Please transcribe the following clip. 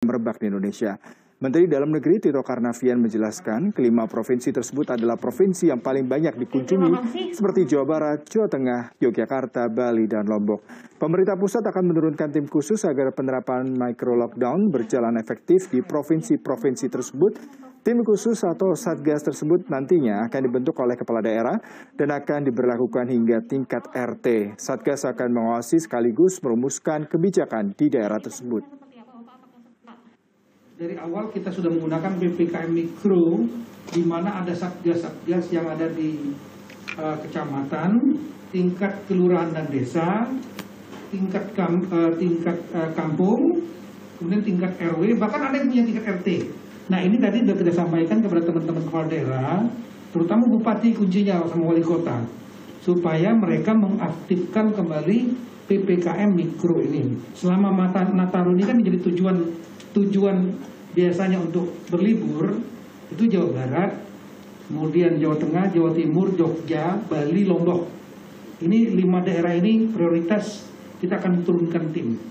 merebak di Indonesia. Menteri Dalam Negeri Tito Karnavian menjelaskan kelima provinsi tersebut adalah provinsi yang paling banyak dikunjungi seperti Jawa Barat, Jawa Tengah, Yogyakarta, Bali, dan Lombok. Pemerintah pusat akan menurunkan tim khusus agar penerapan micro lockdown berjalan efektif di provinsi-provinsi tersebut. Tim khusus atau satgas tersebut nantinya akan dibentuk oleh kepala daerah dan akan diberlakukan hingga tingkat RT. Satgas akan mengawasi sekaligus merumuskan kebijakan di daerah tersebut dari awal kita sudah menggunakan PPKM Mikro di mana ada satgas-satgas yang ada di uh, kecamatan, tingkat kelurahan dan desa, tingkat kam, uh, tingkat uh, kampung, kemudian tingkat RW, bahkan ada yang punya tingkat RT. Nah ini tadi sudah kita sampaikan kepada teman-teman kepala daerah, terutama bupati kuncinya sama wali kota, supaya mereka mengaktifkan kembali PPKM Mikro ini. Selama mata Nataru ini kan menjadi tujuan tujuan biasanya untuk berlibur itu Jawa Barat, kemudian Jawa Tengah, Jawa Timur, Jogja, Bali, Lombok. Ini lima daerah ini prioritas kita akan turunkan tim.